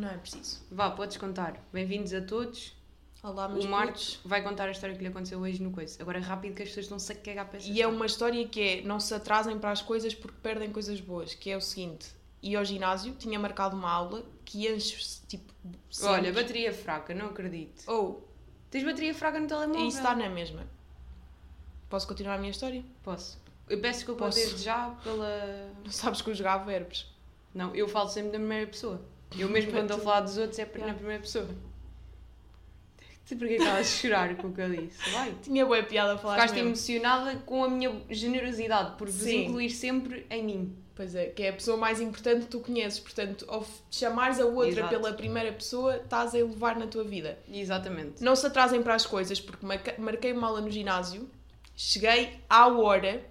Não é preciso. Vá, podes contar. Bem-vindos a todos. Olá, meus o Marcos putos. vai contar a história que lhe aconteceu hoje no coisa. Agora é rápido que as pessoas estão-se a cagar para essa E é história. uma história que é: não se atrasem para as coisas porque perdem coisas boas. Que é o seguinte: ia ao ginásio, tinha marcado uma aula que enche tipo. sempre. Olha, bateria fraca, não acredito. Ou, Tens bateria fraca no telemóvel? isso está na mesma. Posso continuar a minha história? Posso. Eu peço desculpa desde já pela... Não sabes conjugar verbos. Não, eu falo sempre da primeira pessoa. Eu mesmo quando estou a falar dos outros é na primeira pessoa. Tu porquê que estavas a chorar com o que eu disse? Vai. Tinha boa piada a falar Ficaste mesmo. emocionada com a minha generosidade por vos Sim. incluir sempre em mim. Pois é, que é a pessoa mais importante que tu conheces. Portanto, ao chamares a outra Exato. pela primeira pessoa, estás a elevar na tua vida. Exatamente. Não se atrasem para as coisas, porque marquei uma aula no ginásio, cheguei à hora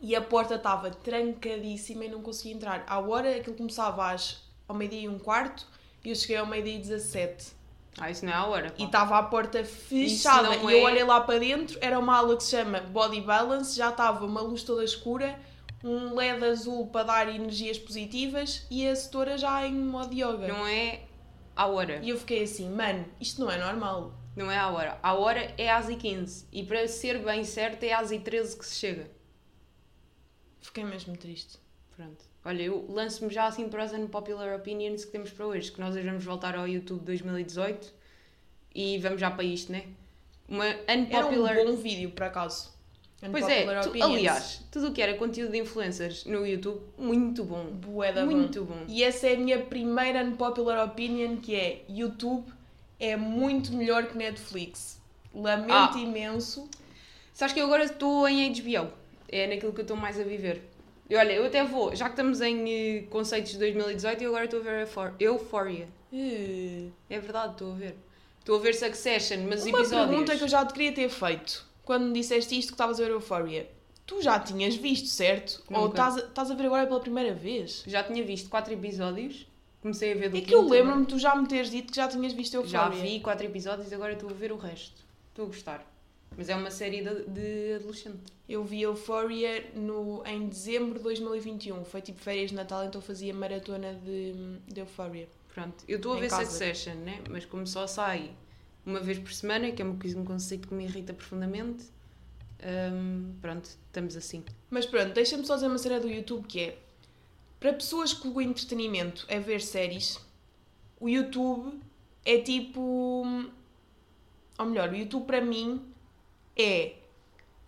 e a porta estava trancadíssima e não conseguia entrar. À hora aquilo começava às, ao meio-dia e um quarto e eu cheguei ao meio-dia e 17. Ah, isso não é a hora. pá. E estava a porta fechada. E eu é- olhei lá para dentro, era uma aula que se chama Body Balance, já estava uma luz toda escura, um LED azul para dar energias positivas e a setora já em modo yoga. Não é a hora. E eu fiquei assim, mano, isto não é normal. Não é a hora. A hora é às e 15 E para ser bem certo é às e 13 que se chega. Fiquei mesmo triste. Pronto. Olha, eu lanço-me já assim para as unpopular opinions que temos para hoje. Que nós hoje vamos voltar ao YouTube 2018 e vamos já para isto, né? Uma Era um unpopular. bom vídeo, por acaso. Pois é, Unpopular tu- aliás, tudo o que era conteúdo de influencers no YouTube, muito bom. Bué da bom. Muito bom. E essa é a minha primeira unpopular opinion, que é YouTube é muito melhor que Netflix. Lamento Ah. imenso. Sabes que eu agora estou em HBO. É naquilo que eu estou mais a viver. E olha, eu até vou, já que estamos em eh, conceitos de 2018, eu agora estou a ver Euphor- Euphoria. Eh, É verdade, estou a ver. Estou a ver Succession, mas Uma episódios. pergunta que eu já te queria ter feito quando me disseste isto que estavas a ver Euphoria. Tu já tinhas visto, certo? Ou Nunca. estás a, estás a ver agora pela primeira vez? Já tinha visto quatro episódios. Comecei a ver do É que eu lembro-me tu já me teres dito que já tinhas visto Euphoria. Já vi quatro episódios, agora estou a ver o resto. Estou a gostar. Mas é uma série de, de adolescente. Eu vi Euphoria no, em dezembro de 2021. Foi tipo férias de Natal, então fazia maratona de, de Euphoria. Pronto, eu estou a Em ver casa. Succession, né? Mas como só sai uma vez por semana, que é um, um conceito que me irrita profundamente, hum, pronto, estamos assim. Mas pronto, deixa-me só dizer uma cena do YouTube que é para pessoas que o entretenimento é ver séries, o YouTube é tipo. Ou melhor, o YouTube para mim é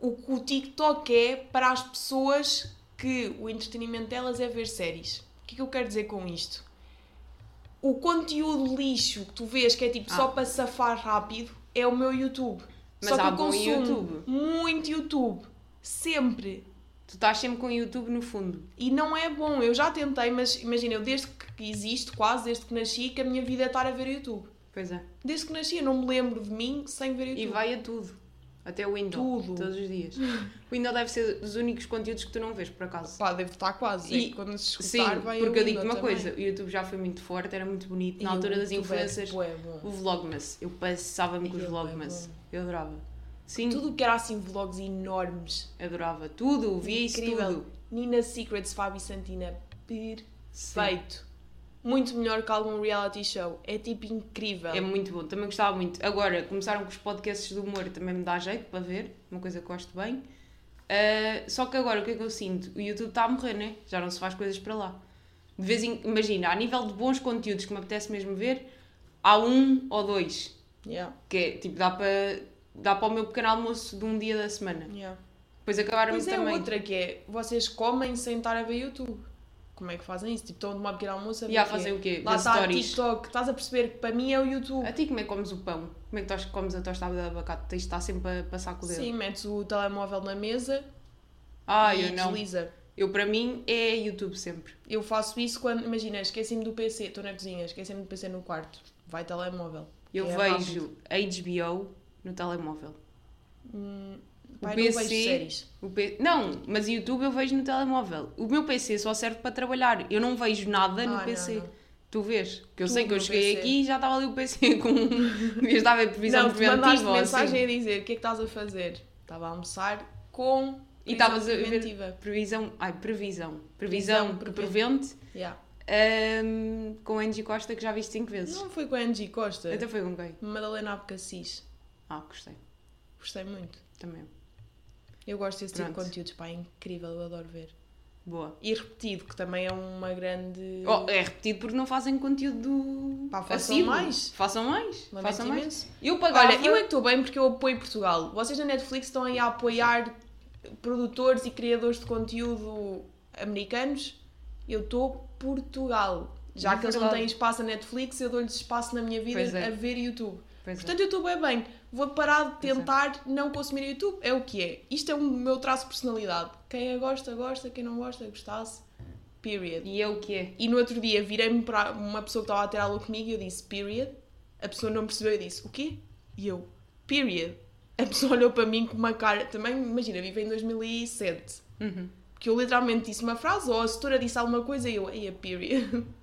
o que o TikTok é para as pessoas que o entretenimento delas é ver séries. O que é que eu quero dizer com isto? O conteúdo lixo que tu vês que é tipo só Ah. para safar rápido é o meu YouTube. Mas só que eu consumo YouTube. muito YouTube. Sempre. Tu estás sempre com o YouTube no fundo. E não é bom. Eu já tentei, mas imagina, eu desde que existo, quase desde que nasci, que a minha vida é estar a ver YouTube. Pois é. Desde que nasci, eu não me lembro de mim sem ver E YouTube. vai a tudo. Até o Windows. Tudo. Todos os dias. O Windows deve ser dos únicos conteúdos que tu não vês, por acaso. Pá, deve estar quase. E- é quando se Sim, escutar, vai porque eu digo-te uma também. coisa, o YouTube já foi muito forte, era muito bonito. Na E altura o das é influências, bom. o Vlogmas. Eu passava-me com os é Vlogmas. Eu adorava. Sim, Tudo que era assim vlogs enormes. adorava. Tudo, via isso tudo. Nina Secrets, Fabi Santina. Sim. Muito melhor que algum reality show. É tipo incrível. É muito bom, também gostava muito. Agora, começaram com os podcasts do humor, também me dá jeito para ver, uma coisa que gosto bem. Ah, só que agora, o que é que eu sinto? O YouTube está a morrer, né? Já não se faz coisas para lá. De vez em imagina, a nível de bons conteúdos que me apetece mesmo ver, há um ou dois. Yeah, Que é, tipo, dá para, dá para o meu pequeno almoço de um dia da semana. yeah. Depois acabaram Pois é, também. outra que é, vocês comem sem estar a ver YouTube. Como é que fazem isso? Tipo, estão de uma pequena almoço a E a o fazer o quê? Lá Ver está stories. TikTok. Estás a perceber que para mim é o YouTube. A ti como é que comes o pão? Como é que tu comes a tostada de abacate? Tens de estar sempre a passar com o dedo. Sim, metes o telemóvel na mesa Ah, e eu não. desliza. Eu, para mim, é YouTube sempre. Eu faço isso quando, imagina, esqueci-me do PC, estou na cozinha, esqueci-me do PC no quarto. Vai telemóvel. Eu É vejo HBO no telemóvel. Hum, O pai, PC não. O P... Não, mas YouTube eu vejo no telemóvel. O meu PC só serve para trabalhar. Eu não vejo nada no Ah, não, PC. não. Tu vês? Que eu Tudo sei que eu cheguei PC. aqui e já estava ali o PC com. Devias estar a ver previsão Não, tu mandaste preventiva. ou mensagem assim. a dizer o que é que estás a fazer. Estava a almoçar com E previsão estavas a ver preventiva. previsão. Ai, previsão. Previsão, Previsão que prevente. Yeah. Ahm, com a Angie Costa, que já viste 5 vezes. Não foi com a Angie Costa. Até foi com quem? Madalena Abcacis. Ah, gostei. Gostei muito. Também. Eu gosto desse tipo de Pronto. conteúdos, pá, é incrível, eu adoro ver. Boa. E repetido, que também é uma grande. Oh, é repetido porque não fazem conteúdo. Pá, façam assíduo. mais. Façam mais. Lamento façam mais. imenso. Eu pagava. Olha, eu é que estou bem porque eu apoio Portugal. Vocês na Netflix estão aí a apoiar produtores e criadores de conteúdo americanos. Eu estou Portugal. Já É que eles não têm espaço na Netflix, eu dou-lhes espaço na minha vida é. a ver YouTube. Pois é. Portanto, eu estou bem bem. Vou parar de é. tentar não consumir YouTube. É o que é. Isto é o meu traço de personalidade. Quem a gosta, gosta. Quem não gosta, gostasse. Period. E é o que é. E no outro dia virei-me para uma pessoa que estava a ter aula comigo e eu disse period. A pessoa não percebeu e disse o quê? E eu, period. A pessoa olhou para mim com uma cara. Também, imagina, vive em 2007. Uhum. Porque eu literalmente disse uma frase ou a setora disse alguma coisa e eu, ei, a period.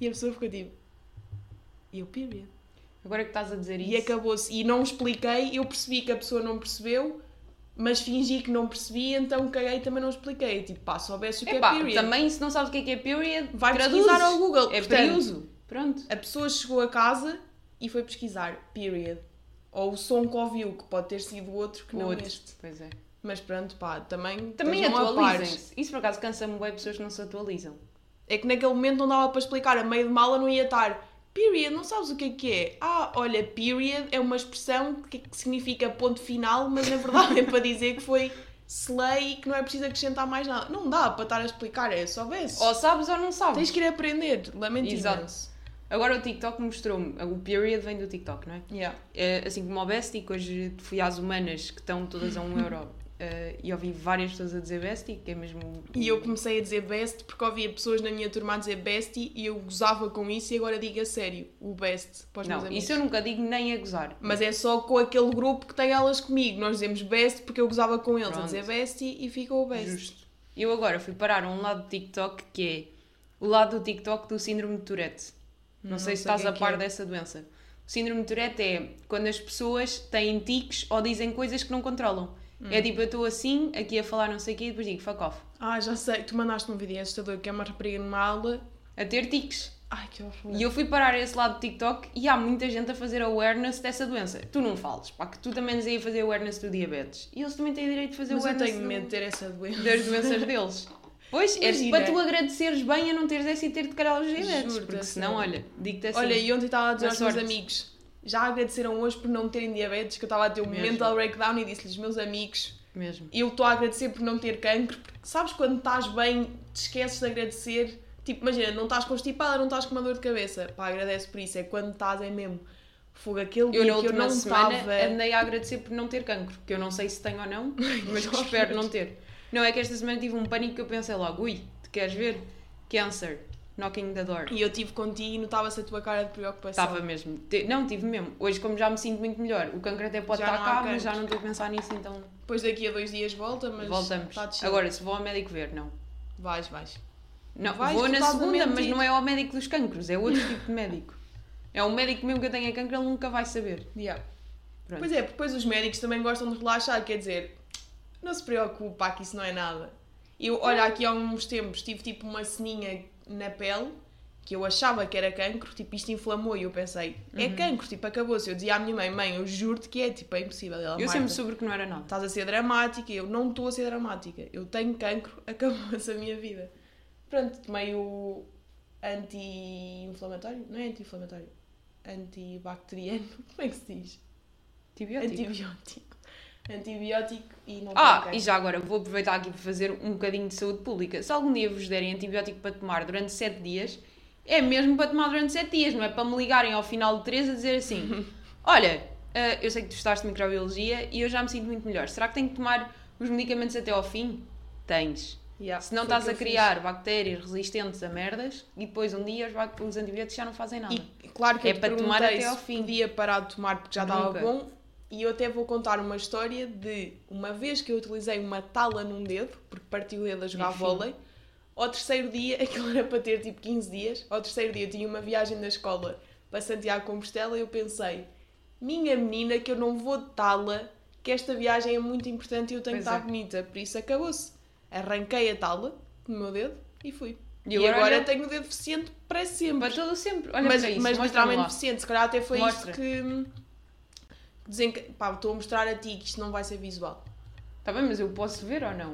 E a pessoa ficou tipo, e eu, period. Agora que estás a dizer isso. E acabou-se. E não expliquei, eu percebi que a pessoa não percebeu, mas fingi que não percebi, então caguei e também não expliquei. Tipo, pá, soubesse o que Epá, é period. também se não sabes o que é que é period, Vai traduzes. pesquisar ao Google. É Portanto. Pronto. A pessoa chegou a casa e foi pesquisar, period. Ou o som que ouviu, que pode ter sido outro que não Outro. este. Pois é. Mas pronto, pá, também. Também atualizem-se. Isso por acaso cansa-me bem pessoas que não se atualizam. É que naquele momento não dava para explicar, a meio de mala não ia estar. Period, não sabes o que é que é? Ah, olha, period é uma expressão que, significa ponto final, mas na verdade é para dizer que foi slay e que não é preciso acrescentar mais nada. Não dá para estar a explicar, é só soubesse. Ou sabes ou não sabes. Tens que ir aprender, lamento Exato. imenso. Agora o TikTok mostrou-me. O period vem do TikTok, não é? Yeah. É, assim como o Bestie, que hoje fui às humanas que estão todas a um euro eh, e ouvi várias pessoas a dizer Bestie, que é mesmo. E eu comecei a dizer best porque ouvia pessoas na minha turma a dizer bestie e eu gozava com isso e agora digo a sério, o best para os meus Não, amigos. isso eu nunca digo nem a gozar. Mas é só com aquele grupo que tem elas comigo. Nós dizemos best porque eu gozava com eles a Pronto. dizer bestie e ficou o best. Justo. Eu agora fui parar a um lado do TikTok que é o lado do TikTok do síndrome de Tourette. Não, Não sei se sei estás o que é a par é. dessa doença. O síndrome de Tourette é quando as pessoas têm tiques ou dizem coisas que não controlam. É Hum. tipo, eu estou assim, aqui a falar não sei o quê, e depois digo fuck off. Ah, já sei. Tu mandaste um vídeo assustador que é uma rapariga numa aula. A ter tiques. Ai, que horror. E eu fui parar a esse lado do TikTok e há muita gente a fazer awareness dessa doença. Tu não fales, pá, que tu também andas aí fazer awareness do diabetes. E eles também têm direito de fazer Mas eu awareness tenho do- medo de ter essa doença. das doenças deles. Pois, é para tu agradeceres bem a não teres essa e ter de calhar os diabetes. Porque senão, olha, digo-te assim. Olha, e ontem estava a dizer aos meus amigos. Já agradeceram hoje por não terem diabetes, que eu estava a ter um Mesmo. mental breakdown e disse-lhes, meus amigos, Mesmo. eu estou a agradecer por não ter cancro, porque sabes quando estás bem, te esqueces de agradecer. Tipo, imagina, não estás constipada, não estás com uma dor de cabeça. Pá, agradece por isso. É quando estás, é mesmo. Fogo, aquele Eu dia que eu não semana estava. andei a agradecer por não ter cancro, que eu não sei se tenho ou não, mas que espero não ter. Não, é que esta semana tive um pânico que eu pensei logo, ui, te queres ver? Cancer, knocking the door. E eu estive contigo e notava-se a tua cara de preocupação. Estava mesmo. Te- Não, tive mesmo. Hoje, como já me sinto muito melhor, o cancro até pode Já estar não há cá, cancro. mas já não estou a pensar nisso, então Depois daqui a dois dias volta, mas. voltamos. Descer. Agora, se vou ao médico ver, não. Vais, vais. Não, Vais, vou na segunda, mas não é ao médico dos cancros, é outro tipo de médico. É um médico mesmo que eu tenha cancro, ele nunca vai saber. Yeah. Pronto. Pois é, porque depois os médicos também gostam de relaxar, quer dizer, não se preocupe, pá, que isso não é nada. Eu, olha, aqui há uns tempos tive tipo uma ceninha na pele que eu achava que era cancro, tipo isto inflamou e eu pensei, é Uhum. cancro, tipo acabou-se. Eu dizia à minha mãe, mãe, eu juro-te que é, tipo, é impossível. Ela, eu "Marta, sempre soube que não era nada. estás a ser dramática, eu não estou a ser dramática, eu tenho cancro, acabou-se a minha vida. Pronto, tomei o anti-inflamatório, não é anti-inflamatório, antibacteriano, como é que se diz? Antibiótico. Antibiótico. Antibiótico e não Ah, e já agora vou aproveitar aqui para fazer um bocadinho de saúde pública. Se algum dia vos derem antibiótico para tomar durante 7 dias, é mesmo para tomar durante 7 dias, não é para me ligarem ao final de 3 a dizer assim: Olha, ah, eu sei que tu estudaste microbiologia e eu já me sinto muito melhor. Será que tenho que tomar os medicamentos até ao fim? Tens. Yeah, Se não estás a eu fiz. criar bactérias resistentes a merdas e depois um dia os, os antibióticos já não fazem nada. E claro que É para tomar até ao fim. podia parar de tomar porque já estava bom. E eu até vou contar uma história de uma vez que eu utilizei uma tala num dedo, porque partiu o dedo a jogar Enfim. vôlei. Ao terceiro dia, aquilo era para ter tipo 15 dias. Ao terceiro dia eu tinha uma viagem da escola para Santiago Compostela e eu pensei, minha menina, que eu não vou de tala, que esta viagem é muito importante e eu tenho Pois que estar é. bonita. Por isso acabou-se. Arranquei a tala do meu dedo e fui. E agora, olha, tenho o dedo deficiente para sempre. para todo sempre. Olha mas isso, mas literalmente deficiente. Se calhar até foi Mostra. isto que. Que. Pá, estou a mostrar a ti que isto não vai ser visual. Tá bem, mas eu posso ver ou não?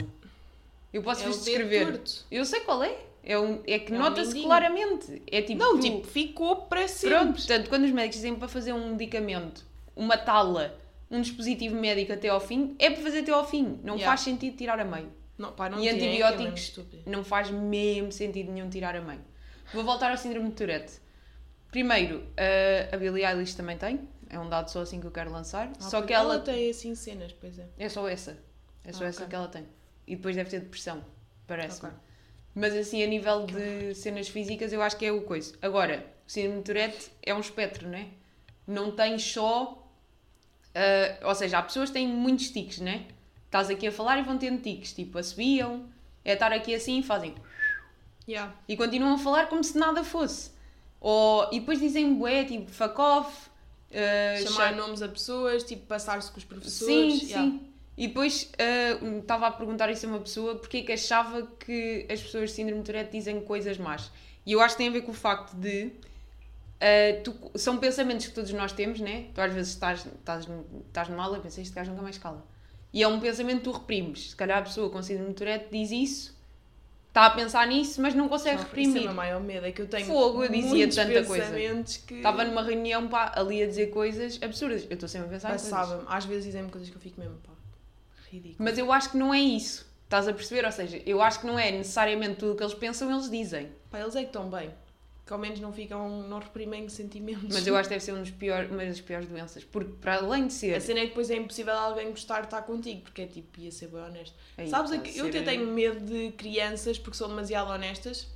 Eu posso é descrever. Eu sei qual é. É, um, é que É um nota-se claramente. É tipo. Não, tu- tipo, ficou para sempre. Pronto, portanto, quando os médicos dizem para fazer um medicamento, uma tala, um dispositivo médico até ao fim, é para fazer até ao fim. Não Yeah. faz sentido tirar a meio. Não, pá, não E tem, é é antibióticos estúpido. não faz mesmo sentido nenhum tirar a meio. Vou voltar ao síndrome de Tourette. Primeiro, a- a Billie Eilish também tem. É um dado só assim que eu quero lançar. Ah, só que ela. ela tem assim cenas, pois é. É só essa. É só Ah, essa ok. que ela tem. E depois deve ter depressão, parece-me. Ok. Mas assim, a nível de cenas físicas, eu acho que é o coisa. Agora, o síndrome de Tourette é um espectro, não é? Não tem só. ah, ou seja, há pessoas que têm muitos tiques, não é? Estás aqui a falar e vão tendo tiques. Tipo, assobiam, é estar aqui assim e fazem. Yeah. E continuam a falar como se nada fosse. Ou, e depois dizem bué, tipo, fuck off. Ah, Chamar cha- nomes a pessoas, tipo, passar-se com os professores. Sim, yeah. sim. E depois ah, estava a perguntar isso a uma pessoa porque é que achava que as pessoas de síndrome de Tourette dizem coisas más. E eu acho que tem a ver com o facto de. ah, tu- são pensamentos que todos nós temos, né? Tu às vezes estás, estás, estás numa aula e pensas, este gajo nunca mais cala. E é um pensamento que tu reprimes. Se calhar a pessoa com síndrome de Tourette diz isso, está a pensar nisso, mas não consegue Não, Isso é o reprimir. maior medo, é que eu tenho Fogo, eu dizia tanta coisa. que Estava numa reunião pá, ali a dizer coisas absurdas. Eu estou sempre a pensar em coisas. passava Às vezes dizem-me coisas que eu fico mesmo, pá, ridículo. Mas eu acho que não é isso. Estás a perceber? Ou seja, eu acho que não é necessariamente tudo o que eles pensam, eles dizem. Pá, eles é que estão bem. Que ao menos não ficam, não reprimem sentimentos. Mas eu acho que deve ser um pior, uma das piores doenças. Porque para além de ser. A cena é que depois é impossível alguém gostar de estar contigo, porque é tipo, ia ser bem honesto. Aí, Sabes, é a que eu ser- até tenho medo de crianças porque são demasiado honestas.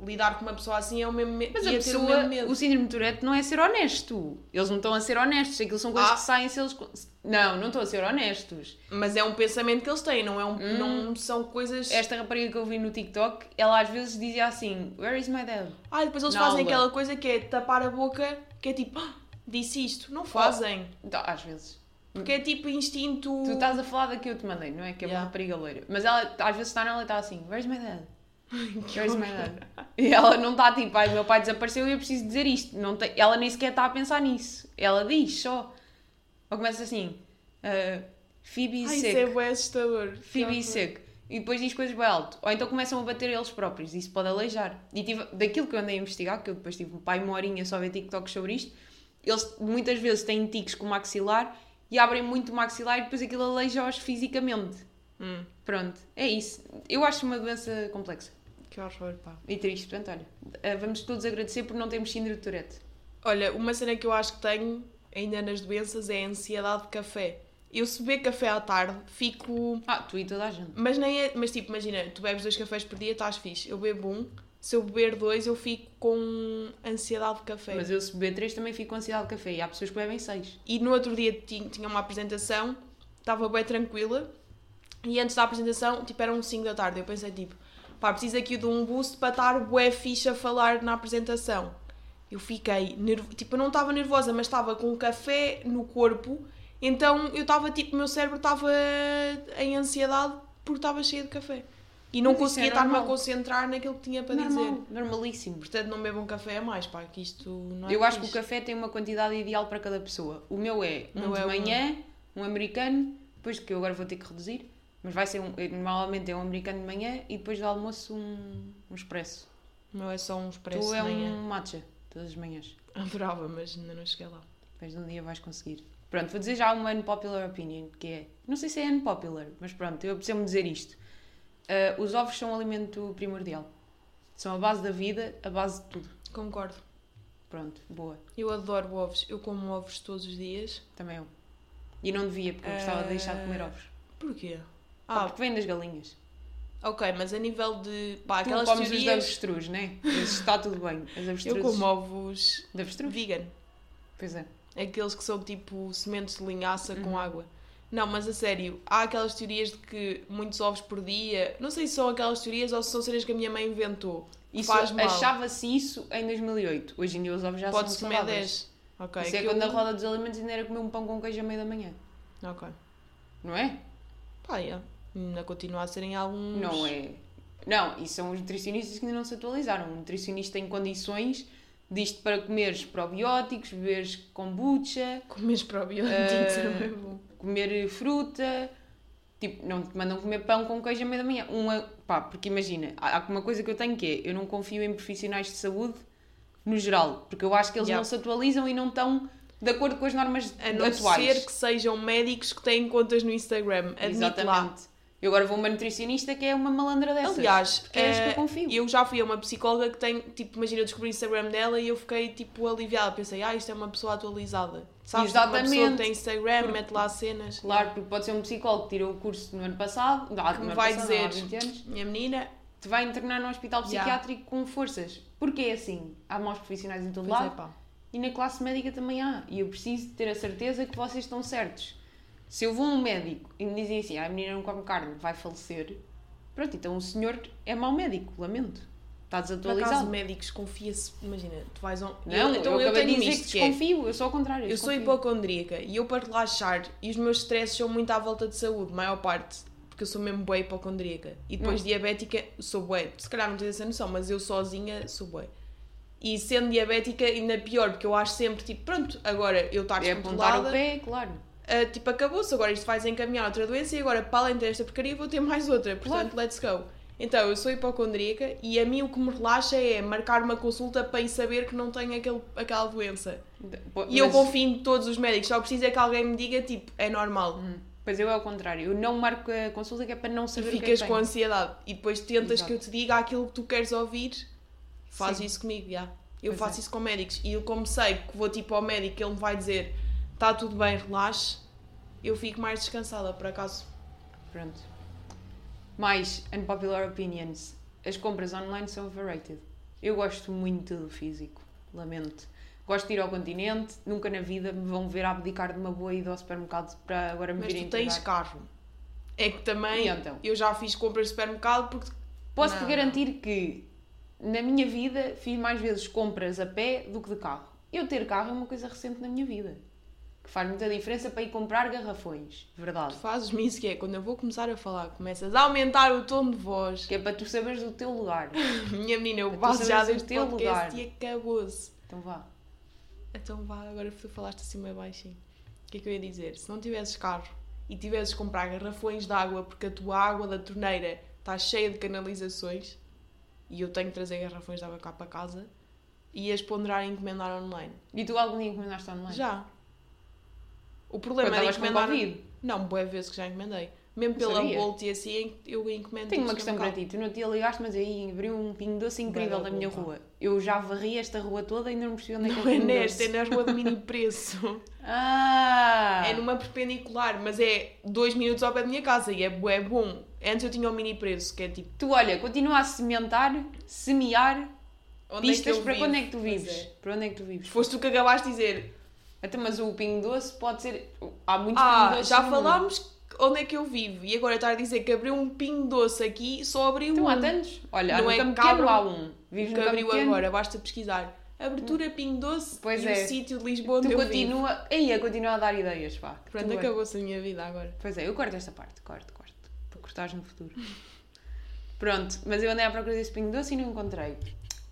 Lidar com uma pessoa assim é o mesmo medo. Mas a o pessoa, mesmo medo. o síndrome de Tourette não é ser honesto. Eles não estão a ser honestos. Aquilo são coisas Ah. que saem se eles. Não, não estão a ser honestos. Mas é um pensamento que eles têm, não, é um, Hum. não são coisas. Esta rapariga que eu vi no TikTok, ela às vezes dizia assim: Where is my dad? Ah, e depois eles Na fazem aula. aquela coisa que é tapar a boca, que é tipo, "Ah, disse isto. Não fazem. Então, Às vezes. Porque é tipo instinto. Tu estás a falar da que eu te mandei, não é? Que é uma Yeah. rapariga loira. Mas ela às vezes está nela e está assim: Where's my dad? Dad? E ela não está tipo, ai, meu pai desapareceu e eu preciso dizer isto. Não tem, ela nem sequer está a pensar nisso. Ela diz só. Ou começa assim: uh, Phoebe Ai, isso é bué assustador. Phoebe sick. E depois diz coisas bem alto. Ou então começam a bater eles próprios. Isso pode aleijar. E tive, daquilo que eu andei a investigar, que eu depois tive um pai uma horinha só a ver TikToks sobre isto, eles muitas vezes têm tiques com o maxilar e abrem muito o maxilar e depois aquilo aleija-os fisicamente. Hum, Pronto, é isso. Eu acho uma doença complexa que horror, pá. e triste. Portanto, olha, eh, vamos todos agradecer por não termos síndrome de Tourette. Olha, uma cena que eu acho que tenho ainda nas doenças é a ansiedade de café. Eu se beber café à tarde, fico. Ah, tu e toda a gente. Mas nem é. Mas tipo, imagina, tu bebes dois cafés por dia, estás fixe. Eu bebo um, se eu beber dois, eu fico com ansiedade de café. Mas eu se beber três também fico com ansiedade de café e há pessoas que bebem seis. E no outro dia ti- tinha uma apresentação, estava bem tranquila, e antes da apresentação, tipo, eram 5 da tarde. Eu pensei, tipo, pá, preciso aqui de um boost para estar bué fixe a falar na apresentação. Eu fiquei, nervo... tipo, eu não estava nervosa, mas estava com café no corpo, então eu estava, tipo, o meu cérebro estava em ansiedade porque estava cheio de café. E não Mas isso é conseguia estar-me a concentrar naquilo que tinha para Normal, dizer. normalíssimo. Portanto, não bebam café a mais, pá, que isto não é Eu acho que o café tem uma quantidade ideal para cada pessoa. O meu é um meu de é um- manhã, um americano, depois que eu agora vou ter que reduzir, mas vai ser um, eh, normalmente é um americano de manhã e depois do almoço um, um expresso. O meu é só um expresso tu é manhã. um matcha, todas as manhãs. Adorava, mas ainda não cheguei lá. Depois de um dia vais conseguir. Pronto, vou dizer já uma unpopular opinion, que é, não sei se é unpopular, mas pronto, eu preciso-me dizer isto. Ah, os ovos são um alimento primordial. São a base da vida, a base de tudo. Concordo. Pronto, boa. Eu adoro ovos. Eu como ovos todos os dias. Também eu. E não devia, porque eu gostava de deixar de comer Ah, ovos. Porquê? Ah, porque vem das galinhas. ok, mas a nível de. Pá, Tu aquelas comes os de teorias. avestruz, né? Isso está tudo bem. As Eu avestruzes como ovos de avestruz. vegan. Pois é. Aqueles que são tipo sementes de linhaça Uhum. com água. Não, mas a sério, há aquelas teorias de que muitos ovos por dia. Não sei se são aquelas teorias ou se são cenas que a minha mãe inventou. Isso, Faz mal. Achava-se isso em 2008. Hoje em dia os ovos já Pode-se são comer saudáveis. 10. Ok. Isso é quando eu- a roda dos alimentos ainda era comer um pão com queijo à meia da manhã. Ok. Não é? Pá, é. Ainda continua a serem alguns. Não é. Não, e são os nutricionistas que ainda não se atualizaram. O nutricionista tem condições disto para comeres probióticos, beberes kombucha, Comes probióticos, Eh, é bom. comer fruta. Tipo, não te mandam comer pão com queijo à meia da manhã. Uma, pá, porque imagina, há uma coisa que eu tenho que é, eu não confio em profissionais de saúde no geral, porque eu acho que eles Yeah. não se atualizam e não estão de acordo com as normas A não atuais. ser que sejam médicos que têm contas no Instagram. Admite lá. Exatamente. Eu agora vou uma nutricionista que é uma malandra dessas. Aliás, porque é que eh, eu confio. eu já fui a uma psicóloga que tem, tipo, imagina, eu descobri o Instagram dela e eu fiquei, tipo, aliviada. Pensei, ah, isto é uma pessoa atualizada. Sabes? Tipo, Uma pessoa que Exatamente. tem Instagram, mete lá cenas. Claro, porque pode ser um psicólogo que tirou o curso no ano passado, Que no me vai passado, dizer, há 20 anos, minha menina, te vai internar num hospital Yeah. psiquiátrico com forças. Porque é assim, há maus profissionais em todo pois é, lado pá. e na classe médica também há. E eu preciso ter a certeza que vocês estão certos. Se eu vou a um médico e me dizem assim, ah, a menina não come carne, vai falecer, pronto, então o senhor é mau médico, lamento. Está Por acaso, desatualizado. médicos, confia-se, imagina, tu vais a um... Não, então eu, eu, tenho de dizer que é, desconfio, eu sou ao contrário. eu sou desconfio. hipocondríaca e eu para relaxar, e os meus stresses são muito à volta de saúde, maior parte, porque eu sou mesmo bué hipocondríaca. E depois Hum. diabética, sou bué. Se calhar não tens essa noção, mas eu sozinha sou bué. E sendo diabética, ainda pior, porque eu acho sempre, tipo, pronto, agora eu estou É apontar descontrolada, o pé, claro. Ah, tipo, acabou-se, agora isto vai encaminhar outra doença e agora, para além desta porcaria, vou ter mais outra. Portanto, let's go. Então, eu sou hipocondríaca e a mim o que me relaxa é marcar uma consulta para saber que não tenho aquele, aquela doença. Pô, E eu mas- confio em todos os médicos, só preciso é que alguém me diga, tipo, é normal. Hum, Pois eu é ao contrário, eu não marco a consulta que é para não E saber o que é ficas que com tenho. ansiedade e depois tentas Exato. que eu te diga aquilo que tu queres ouvir. Faz Sim. isso comigo, já. Eu Pois faço é. isso com médicos e eu, como sei que vou tipo ao médico ele me vai dizer está tudo bem, relaxe, eu fico mais descansada, por acaso. Pronto. Mais unpopular opinions. As compras online são overrated. Eu gosto muito do físico, lamento. Gosto de ir ao continente, nunca na vida me vão ver a abdicar de uma boa ida ao supermercado para agora me Mas virem tu tens entregar. carro. É que também então? eu já fiz compras de supermercado porque Posso-te Não, garantir que na minha vida fiz mais vezes compras a pé do que de carro. Eu ter carro é uma coisa recente na minha vida. Que faz muita diferença para ir comprar garrafões. Verdade. tu fazes-me isso que é quando eu vou começar a falar, começas a aumentar o tom de voz. Que é para tu saberes do teu lugar. Minha menina, eu passo já sabes o deste teu lugar. e acabou-se. Então vá. Então vá, agora tu falaste assim meio baixinho. O que é que eu ia dizer? Se não tivesses carro e tivesses que comprar garrafões de água porque a tua água da torneira está cheia de canalizações e eu tenho que trazer garrafões de água cá para casa, ias ponderar em encomendar online. E tu algum dia encomendaste online? Já. O Quando problema é de estavas com encomendar... Não, boa vezes que já encomendei. Mesmo Não pela sabia. Bolt e assim, eu encomendo Tenho uma questão para ti. Tu não te ligaste, mas aí abriu um pingo doce incrível da minha rua. Eu já varri esta rua toda e ainda não percebi onde é que é Não é pingo nesta, é na rua de mini preço. Ah! É numa perpendicular, mas é dois minutos ao pé da minha casa e é bué bom. Antes eu tinha o mini preço, que é tipo, Tu, olha, continua a sementar, semear onde pistas é eu para vivo? quando é que tu Pois vives. é. Para onde é que tu vives? Foste tu que acabaste de dizer, Até, mas o pingo doce pode ser... Há muitos ah, pingo já falámos onde é que eu vivo e agora está a dizer que abriu um pingo doce aqui, só abriu Então um. há tantos. Olha, Não é Campo Pequeno há um. Vives que abriu Pequeno. agora, basta pesquisar. Abertura Pingo Doce Pois e é. o sítio de Lisboa onde Tu eu vivo. continua... Aí, a continuar a dar ideias, pá. Pronto, acabou-se a minha vida agora. Pois é, eu corto esta parte, corto, corto. Para cortares no futuro. Pronto, mas eu andei à procura desse pingo doce e não encontrei.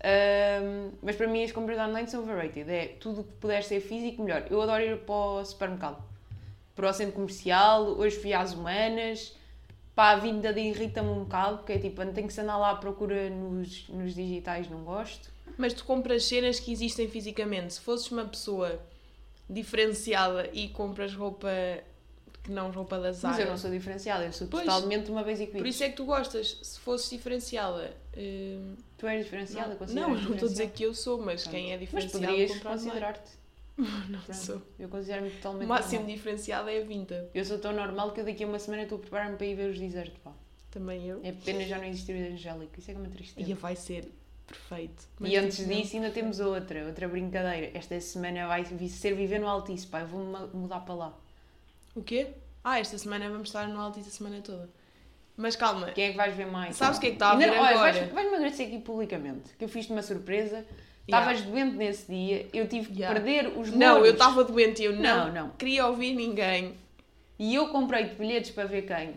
Ahm, mas para mim as compras online são overrated. É tudo o que puder ser físico, melhor. Eu adoro ir para o supermercado. Para o centro comercial, hoje fui às humanas. Pá, a vinda de irrita-me um bocado, porque é tipo, tenho que se andar lá à procura nos, nos digitais, não gosto. Mas tu compras cenas que existem fisicamente. Se fosses uma pessoa diferenciada e compras roupa que não roupa da Zara. Mas eu não sou diferenciada, eu sou Pois. totalmente uma basic Por bitch. isso é que tu gostas. Se fosses diferenciada. hum, Tu és diferenciada, não, não, não estou a dizer que eu sou, mas Pronto. quem é Mas diferenciado poderias compra online. considerar-te. Não Pronto. sou. Eu considero-me totalmente O máximo normal. diferenciado é a vinta. Eu sou tão normal que eu daqui a uma semana estou a preparar-me para ir ver os desertos, pá. Também eu. É pena já não existir o Angélico, isso é que é uma tristeza. E vai ser perfeito. Mas E antes tipo, não. disso ainda temos outra, outra brincadeira. Esta semana vai ser viver no Altice, pá, eu vou-me mudar para lá. O quê? Ah, esta semana vamos estar no Altice a semana toda. Mas calma, Quem é que vais ver mais? sabes o que é que está a ver não- agora? vais- vais-me agradecer aqui publicamente, que eu fiz-te uma surpresa. Estavas doente nesse dia, eu tive que Yeah. perder os Não, eu louros. estava doente e eu não, Não, não. queria ouvir ninguém. E eu comprei bilhetes para ver quem?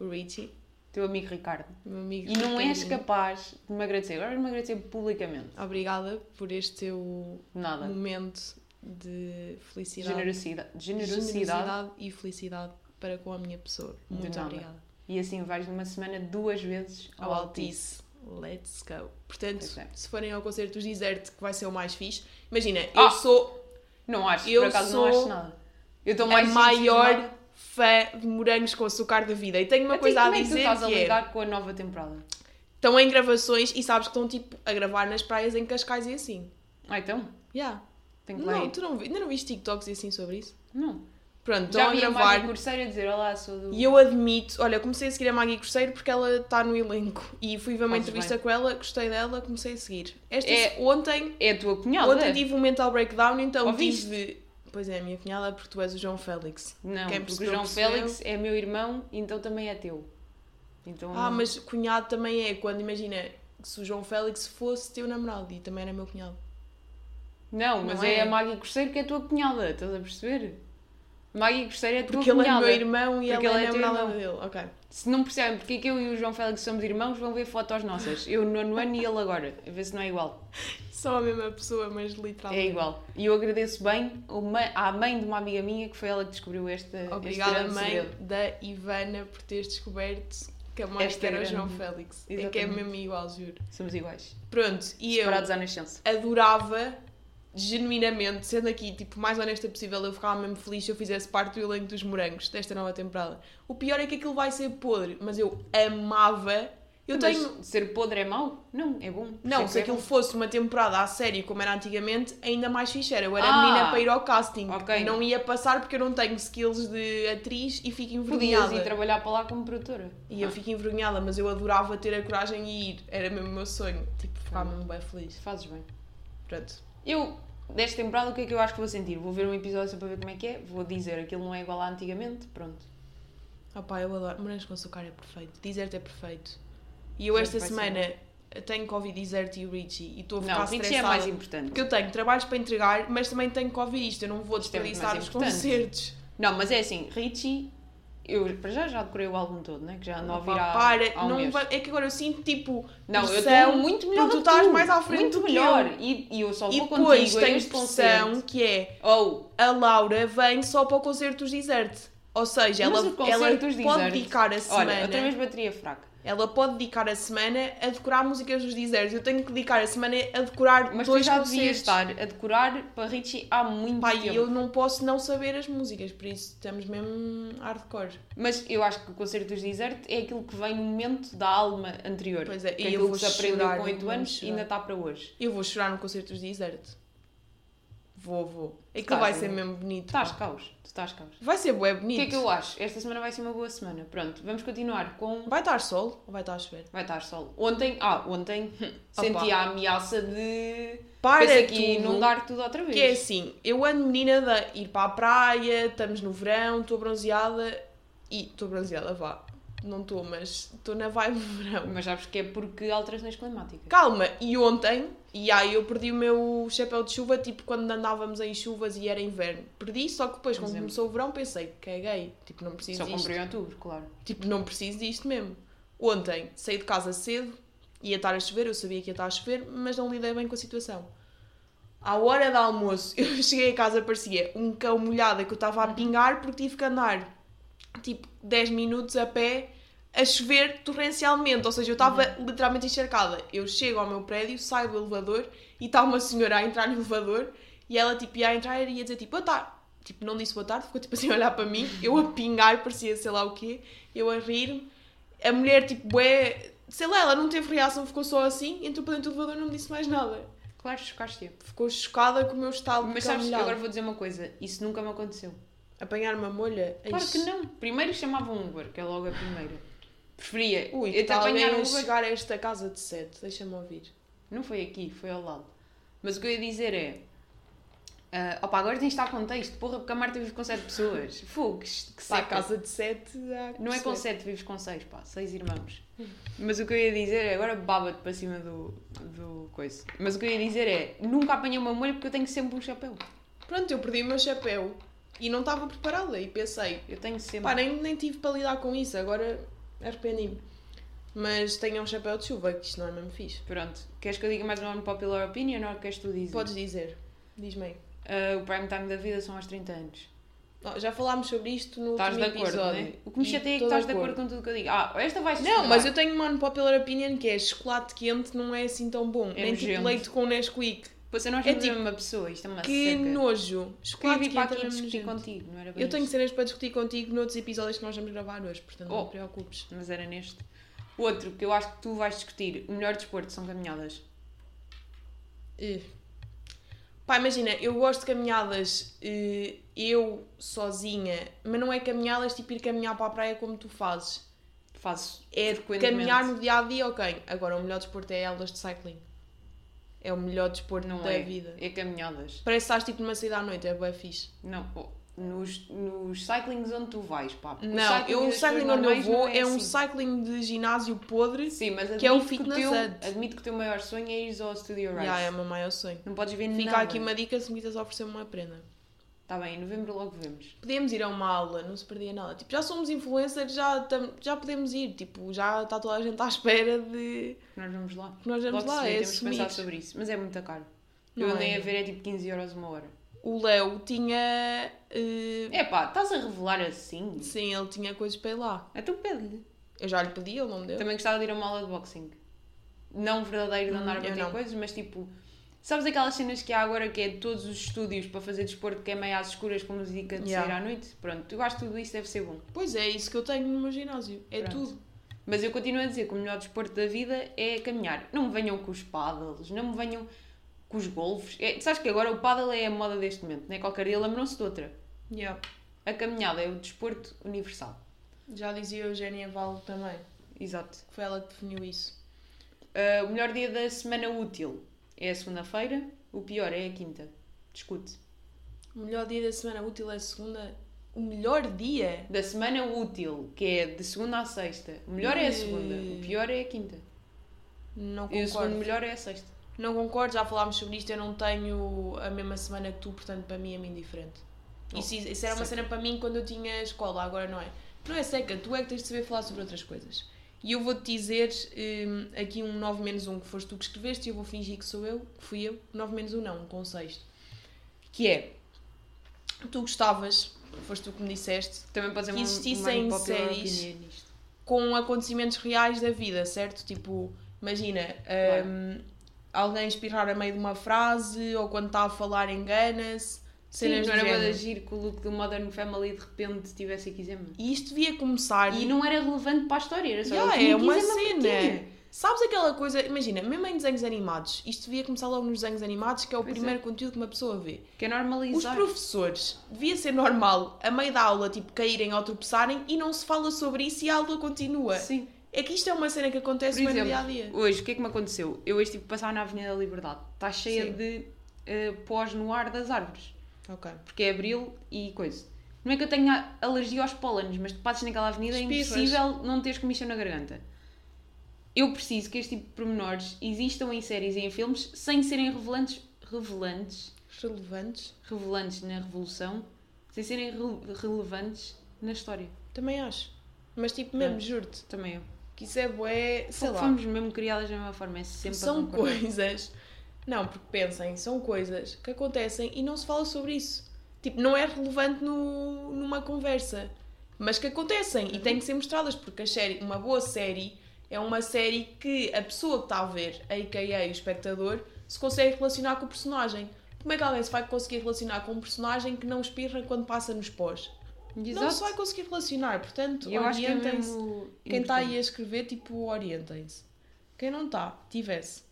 O Richie. Teu amigo Ricardo. Meu amigo E não és capaz de me agradecer. Agora vais-me agradecer publicamente. Obrigada por este teu Nada. momento de felicidade. Generosidade. Generosidade. generosidade e felicidade para com a minha pessoa. Muito obrigada. E assim vais numa semana duas vezes Ao Altice. Let's go. Portanto, Pois é. se forem ao concerto dos Desert, que vai ser o mais fixe, imagina, eu sou Não acho, Eu por acaso sou não acho nada. Eu estou a mais maior entusiasmada. fã de morangos com açúcar da vida. E tenho uma coisa a como é que tu dizer estás a é, lidar com a nova temporada? estão em gravações e sabes que estão tipo a gravar nas praias em Cascais e assim. Ah, então? Yeah. Tenho que Não, ir. tu não, ainda não viste TikToks e assim sobre isso? Não. Pronto, Já estão a a gravar. Maggie Corseira dizer Olá, sou do... E eu admito, olha, comecei a seguir a Maggie Cruzeiro porque ela está no elenco e fui ver uma Fazes entrevista com ela, gostei dela, comecei a seguir. Esta É- ontem, É a tua cunhada? ontem tive um mental breakdown, então Ouviste? tive. Pois é, a minha cunhada, porque tu és o João Félix. Não, Quem porque o João percebeu. Félix é meu irmão, então também é teu. Então, Ah, não. mas cunhado também é, quando imagina se o João Félix fosse teu namorado e também era meu cunhado. Não, mas Não é. é? a Maggie Corseiro que é a tua cunhada, estás a perceber? Maggie Corseiro é tua Porque ele é cunhada. meu irmão e Porque ela é é namorada irmão. dele. Ok. Se não percebem porque é que eu e o João Félix somos irmãos, vão ver fotos nossas. Eu no ano e ele agora. A ver se não é igual. São a mesma pessoa, mas literalmente. É igual. E eu agradeço bem uma- à mãe de uma amiga minha que foi ela que descobriu esta. Obrigada, este mãe segredo. da Ivana, por teres descoberto que a mãe Esta era o João Félix. É que é Exatamente. mesmo igual, juro. Somos iguais. Pronto, e eu Separados à nascença. adorava, genuinamente, sendo aqui, tipo, mais honesta possível, eu ficava mesmo feliz se eu fizesse parte do elenco dos morangos desta nova temporada. O pior é que aquilo vai ser podre, mas eu amava. Eu Mas tenho. ser podre é mau? Não, é bom. Não, se é aquilo bom. fosse uma temporada a sério como era antigamente, ainda mais fixe era. Eu era Ah, menina para ir ao casting. ok. Não ia passar porque eu não tenho skills de atriz e fico Podias envergonhada. ir trabalhar para lá como produtora. E eu fico envergonhada, mas eu adorava ter a coragem de ir. Era mesmo o meu sonho. Tipo, ficava mesmo bem feliz. Fazes bem. Pronto. Eu, desta temporada, o que é que eu acho que vou sentir? Vou ver um episódio só para ver como é que é. Vou dizer aquilo não é igual a antigamente. Pronto. Ah pá, eu adoro. Morangos com açúcar é perfeito. Desert é perfeito. E eu esta ser semana tenho Covid Desert e o Richie e estou a ficar Não, Richie é mais importante. Porque eu tenho trabalhos para entregar, mas também tenho Covid isto. Eu não vou é desperdiçar mais os importante. concertos. Não, mas é assim, Richie, eu para já já decorei o álbum todo, né? Que já Opa, há, para, um não mês. é que agora eu sinto tipo. Não, eu estou muito melhor tu estás mais à frente muito do que melhor. E, e eu só E vou depois contigo este pressão que é Ou, a Laura vem só para o concerto dos Desert. Ou seja, mas ela, ela pode Desert- dedicar a semana. olha, outra vez bateria fraca. Ela pode dedicar a semana a decorar músicas dos Desert. Eu tenho que dedicar a semana a decorar Mas tu dois já devias estar a decorar para Richie há muito e tempo. eu não posso não saber as músicas, por isso estamos mesmo hardcore. Mas eu acho que o concerto dos Desert é aquilo que vem no momento da alma anterior. Pois é, que e é eu vou que se aprendeu chorar, com 8 vou anos e ainda está para hoje. Eu vou chorar no concerto dos Desert. Vou, vou. É que vai ser mesmo bonito. Estás pá. caos, tu estás caos. Vai ser bué O bonito. que é que eu acho? Esta semana vai ser uma boa semana. Pronto, vamos continuar com. Vai estar sol ou vai estar a chover? Vai estar sol. Ontem, ah, ontem senti a ameaça de. Para Pensa ia tudo. inundar tudo outra vez. Que é assim, eu ando menina de ir para a praia, estamos no verão, estou bronzeada e estou bronzeada, vá. Não estou, mas estou na vibe do verão. Mas sabes que é porque alterações climáticas. Calma, e ontem, e aí eu perdi o meu chapéu de chuva, tipo quando andávamos em chuvas e era inverno. Perdi, só que depois, quando Exemplo. começou o verão, pensei, caguei, tipo, não preciso Só disto. comprei em outubro, claro. Tipo, não preciso disto mesmo. Ontem, saí de casa cedo, ia estar a chover, eu sabia que ia estar a chover, mas não lidei bem com a situação. À hora do almoço, eu cheguei a casa, parecia um cão molhado que eu estava a pingar porque tive que andar tipo 10 minutos a pé a chover torrencialmente, ou seja, eu estava literalmente encharcada. Eu chego ao meu prédio, saio do elevador e está uma senhora a entrar no elevador e ela tipo ia a entrar e ia dizer tipo, boa tarde. Tipo, não disse boa tarde, ficou tipo assim a olhar para mim, eu a pingar, parecia sei lá o quê, eu a rir. A mulher tipo, bué, sei lá, ela não teve reação, ficou só assim, entrou para dentro do elevador e não me disse mais nada. Claro, chocaste Ficou chocada com o meu estado de Mas sabes agora vou dizer uma coisa: isso nunca me aconteceu. Apanhar uma molha? Claro Eish. que não. Primeiro chamava um Uber, que é logo a primeira. Preferia Ui, eu tal apanhar alguém um Uber. chegar a esta casa de sete? Deixa-me ouvir. Não foi aqui, foi ao lado. Mas o que eu ia dizer é. ah, opa, agora tens de estar contexto, porra, porque a Marta vive com 7 pessoas. Fogo, que, que Pá, seca. casa de sete Não é com. 7, vives com 6, pá, 6 irmãos. Mas o que eu ia dizer é, agora baba-te para cima do, do coisa. Mas o que eu ia dizer é, nunca apanhei uma molha porque eu tenho sempre um chapéu. Pronto, eu perdi o meu chapéu e não estava preparada e pensei, Eu tenho sempre. pá, nem, nem tive para lidar com isso, agora arrependi-me. Mas tenha um chapéu de chuva, que isto não é mesmo fixe. Pronto. Queres que eu diga mais uma unpopular opinion ou queres tu dizer? Podes dizer. Diz-me aí. Ah, o prime time da vida são aos 30 anos. Oh, já falámos sobre isto no Estás de último acordo, episódio. não é? O que me chateia é que estás de acordo com tudo que eu digo. Ah, esta vai Não, mas eu tenho uma unpopular opinion que é chocolate quente não é assim tão bom. É Nem tipo nojento. leite com Nesquik. Você não É é tipo a mesma pessoa, isto é uma Que seca. nojo. Queria vir para é aqui discutir nojento. contigo, não era bem Eu tenho isto. cenas para discutir contigo noutros episódios que nós vamos gravar hoje, portanto não Oh. te preocupes. Mas era neste. Outro que eu acho que tu vais discutir, o melhor desporto são caminhadas. Eh. Pá, imagina, eu gosto de caminhadas eh, eu sozinha, mas não é caminhadas tipo ir caminhar para a praia como tu fazes. Faço É caminhar no dia a dia, ok. Agora o melhor desporto é elas de cycling. É o melhor desporto Não da é. vida. É caminhadas. Parece que estás tipo numa saída à noite, é bem fixe. Não, oh, nos, nos cyclings onde tu vais, pá. Não, eu, o cycling onde eu vou é, um assim. cycling de ginásio podre. Sim, mas que é o admito fitness teu, hut. admito que o teu maior sonho é ir ao Studio Rise. Já é o meu maior sonho. Não podes ver Fica nada. aqui uma dica se me quiseres oferecer-me uma prenda. Tá bem, em novembro logo vemos. Podíamos ir a uma aula, não se perdia nada. Tipo, já somos influencers, já, tam- já podemos ir. Tipo, já está toda a gente à espera de Nós vamos lá. nós vamos Logo lá. vê, É temos que pensar assumir. sobre isso. Mas é muito caro. Não eu andei é. a ver, é tipo 15 euros uma hora. O Léo tinha. eh, É pá, estás a revelar assim? Sim, ele tinha coisas para ir lá. Então pede-lhe. Eu já lhe pedi, ele não me deu. Também gostava de ir a uma aula de boxing. Não verdadeiro de Hum, andar a bater coisas, mas tipo. Sabes aquelas cenas que há agora que é de todos os estúdios para fazer desporto que é meio às escuras com música de Yeah. sair à noite? Pronto, eu acho que tudo isso deve ser bom. Pois é, isso que eu tenho no meu ginásio. É Pronto. tudo. Mas eu continuo a dizer que o melhor desporto da vida é caminhar. Não me venham com os paddles, não me venham com os golfes. É, sabes que agora o paddle é a moda deste momento, não é qualquer dia lembram-se de outra. Yeah. A caminhada é o desporto universal. Já dizia a Eugénia Val também. Exato. Foi ela que definiu isso. Ah, o melhor dia da semana útil é a segunda-feira, o pior é a quinta. Discute. O melhor dia da semana útil é a segunda. O melhor dia? Da semana útil, que é de segunda à sexta, o melhor é a segunda, o pior é a quinta. Não E o segundo concordo. melhor é a sexta. Não concordo, já falámos sobre isto. Eu não tenho a mesma semana que tu, portanto, para mim é muito diferente. Oh, Isso, isso era uma seca. cena para mim quando eu tinha escola, agora não é. Não é seca, tu é que tens de saber falar sobre outras coisas. E eu vou-te dizer hum, aqui um 9 menos 1 que foste tu que escreveste e eu vou fingir que sou eu, que fui eu. 9 menos 1 não, um conceito. Que é, tu gostavas, foste tu que me disseste, Também pode ser Que uma, existissem uma unpopular séries- opinion nisto. com acontecimentos reais da vida, certo? Tipo, imagina, hum, alguém espirrar a meio de uma frase ou quando está a falar engana-se, Sim, cenas não do era de agir que o look do Modern Family de repente tivesse aqui eczema. E isto devia começar. E não era relevante para a história, era só Yeah, é uma cena. Sabes aquela coisa, imagina, mesmo em desenhos animados, isto devia começar logo nos desenhos animados, que é o Pois primeiro conteúdo que uma pessoa vê. Que é Os normalizar. professores, devia ser normal, a meio da aula, tipo, caírem ou tropeçarem e não se fala sobre isso e a aula continua. Sim. É que isto é uma cena que acontece no dia a dia. hoje, o que é que me aconteceu? Eu hoje que passar na Avenida da Liberdade. Está cheia Sim. de eh, pós no ar das árvores. Ok. Porque é abril e coisa. Não é que eu tenha alergia aos pólenes, mas tu passas naquela avenida é impossível não teres comichão na garganta. Eu preciso que este tipo de pormenores existam em séries e em filmes sem serem revelantes, revelantes, Relevantes. revelantes na revolução, sem serem re- relevantes na história. Também acho. Mas tipo, mesmo, juro-te, Também eu. que isso é bué, sei lá. Fomos mesmo criadas da mesma forma, é sempre São coisas. Não, porque pensem, são coisas que acontecem e não se fala sobre isso. Tipo, não é relevante no, numa conversa. Mas que acontecem e têm que ser mostradas, porque a série, uma boa série é uma série que a pessoa que está a ver, a.k.a. o espectador, se consegue relacionar com o personagem. Como é que alguém se vai conseguir relacionar com um personagem que não espirra quando passa nos pós? Não Exato. se vai conseguir relacionar, portanto, é orientem-se. mesmo Quem está aí a escrever, tipo, orientem-se. Quem não está, tivesse.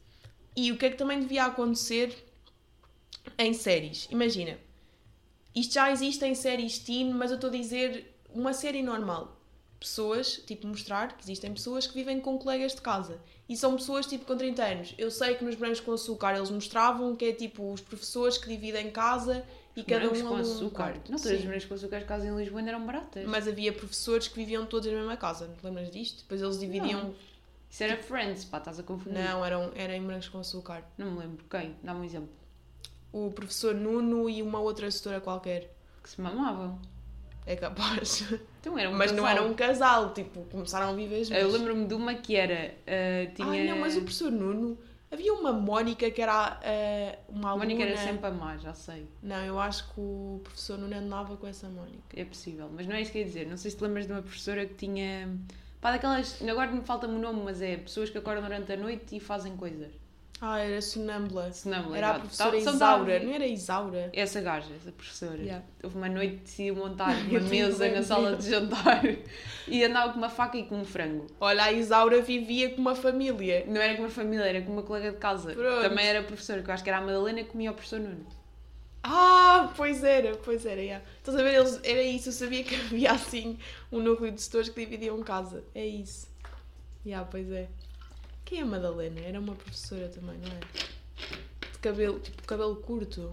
E o que é que também devia acontecer em séries? Imagina, isto já existe em séries teen, mas eu estou a dizer uma série normal. Pessoas, tipo, mostrar que existem pessoas que vivem com colegas de casa. E são pessoas, tipo, com 30 anos. Eu sei que nos Brancos com Açúcar eles mostravam que é, tipo, os professores que dividem casa e cada Brancos um com um açúcar. quarto. Não, todas as brancos com açúcar que casam em Lisboa ainda eram baratas. Mas havia professores que viviam todos na mesma casa. Não te lembras disto? Depois eles dividiam Isso era Friends, pá, estás a confundir. Não, eram, era em brancos com açúcar. Não me lembro. Quem? Dá-me um exemplo. O professor Nuno e uma outra assessora qualquer. Que se mamavam. É capaz. Então era um mas não casal. era um casal, tipo, começaram a viver juntos. Eu lembro-me de uma que era. ah, tinha... Ai não, mas o professor Nuno. Havia uma Mónica que era ah, uma aluna. Mónica era sempre a má, já sei. Não, eu acho que o professor Nuno andava com essa Mónica. É possível. Mas não é isso que eu ia dizer. Não sei se te lembras de uma professora que tinha. Pá, daquelas. Agora me falta-me o nome, mas é pessoas que acordam durante a noite e fazem coisas. Ah, era sonâmbula. Me Era a professora só Isaura. Não era Isaura? Essa gaja, essa professora. Yeah. Houve uma noite decidiu montar uma Eu mesa na sala de jantar e andava com uma faca e com um frango. Olha, a Isaura vivia com uma família. Não era com uma família, era com uma colega de casa. Pronto. Também era professora, que eu acho que era a Madalena que comia o professor Nuno. Ah, pois era, pois era, yeah. Estás a ver? Eles, era isso, eu sabia que havia assim um núcleo de setores que dividiam casa. É isso. Yeah, pois é. Quem é a Madalena? Era uma professora também, não é? De cabelo, tipo, cabelo curto.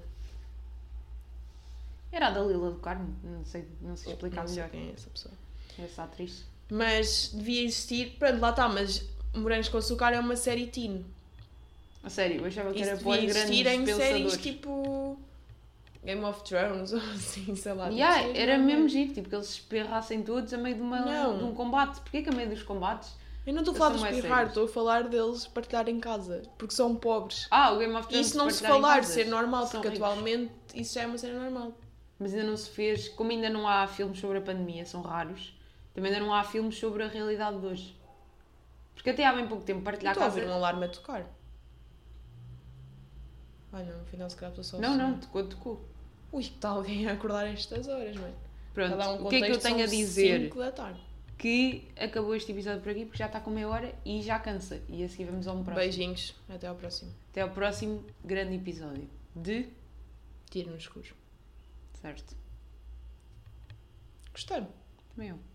Era a Dalila do Carmo, não sei, não sei explicar não sei melhor. quem é essa pessoa. Essa atriz. Mas devia existir. Pronto, lá está, mas Morangos com Açúcar é uma série teen. A sério, eu achava que Isso era devia para os existir em séries tipo. Game of Thrones ou assim, sei lá. tipo Yeah, séries era normais. mesmo giro, tipo que eles se espirrassem todos a meio de, uma, de um combate. Porquê que a meio dos combates? Eu não estou a falar de espirrar, estou a falar deles partilharem casa. Porque são pobres. Ah, o Game of Thrones. Isso não se falar, casas. ser normal, São porque ricos. atualmente isso já é uma cena normal. Mas ainda não se fez, como ainda não há filmes sobre a pandemia, são raros, também ainda não há filmes sobre a realidade de hoje. Porque até há bem pouco tempo partilhar Estou a casa. ouvir um alarme a tocar. Ai não, afinal se calhar estou só a Não, sonhar. não, tocou, tocou. Ui, está alguém a acordar estas horas, mano. Pronto, um o que é que eu tenho a dizer? Que acabou este episódio por aqui porque já está com meia hora e já cansa. E a seguir vamos ao próximo. Beijinhos, até ao próximo. Até ao próximo grande episódio. De. Tiro no escuro. Certo. Gostaram? Também eu.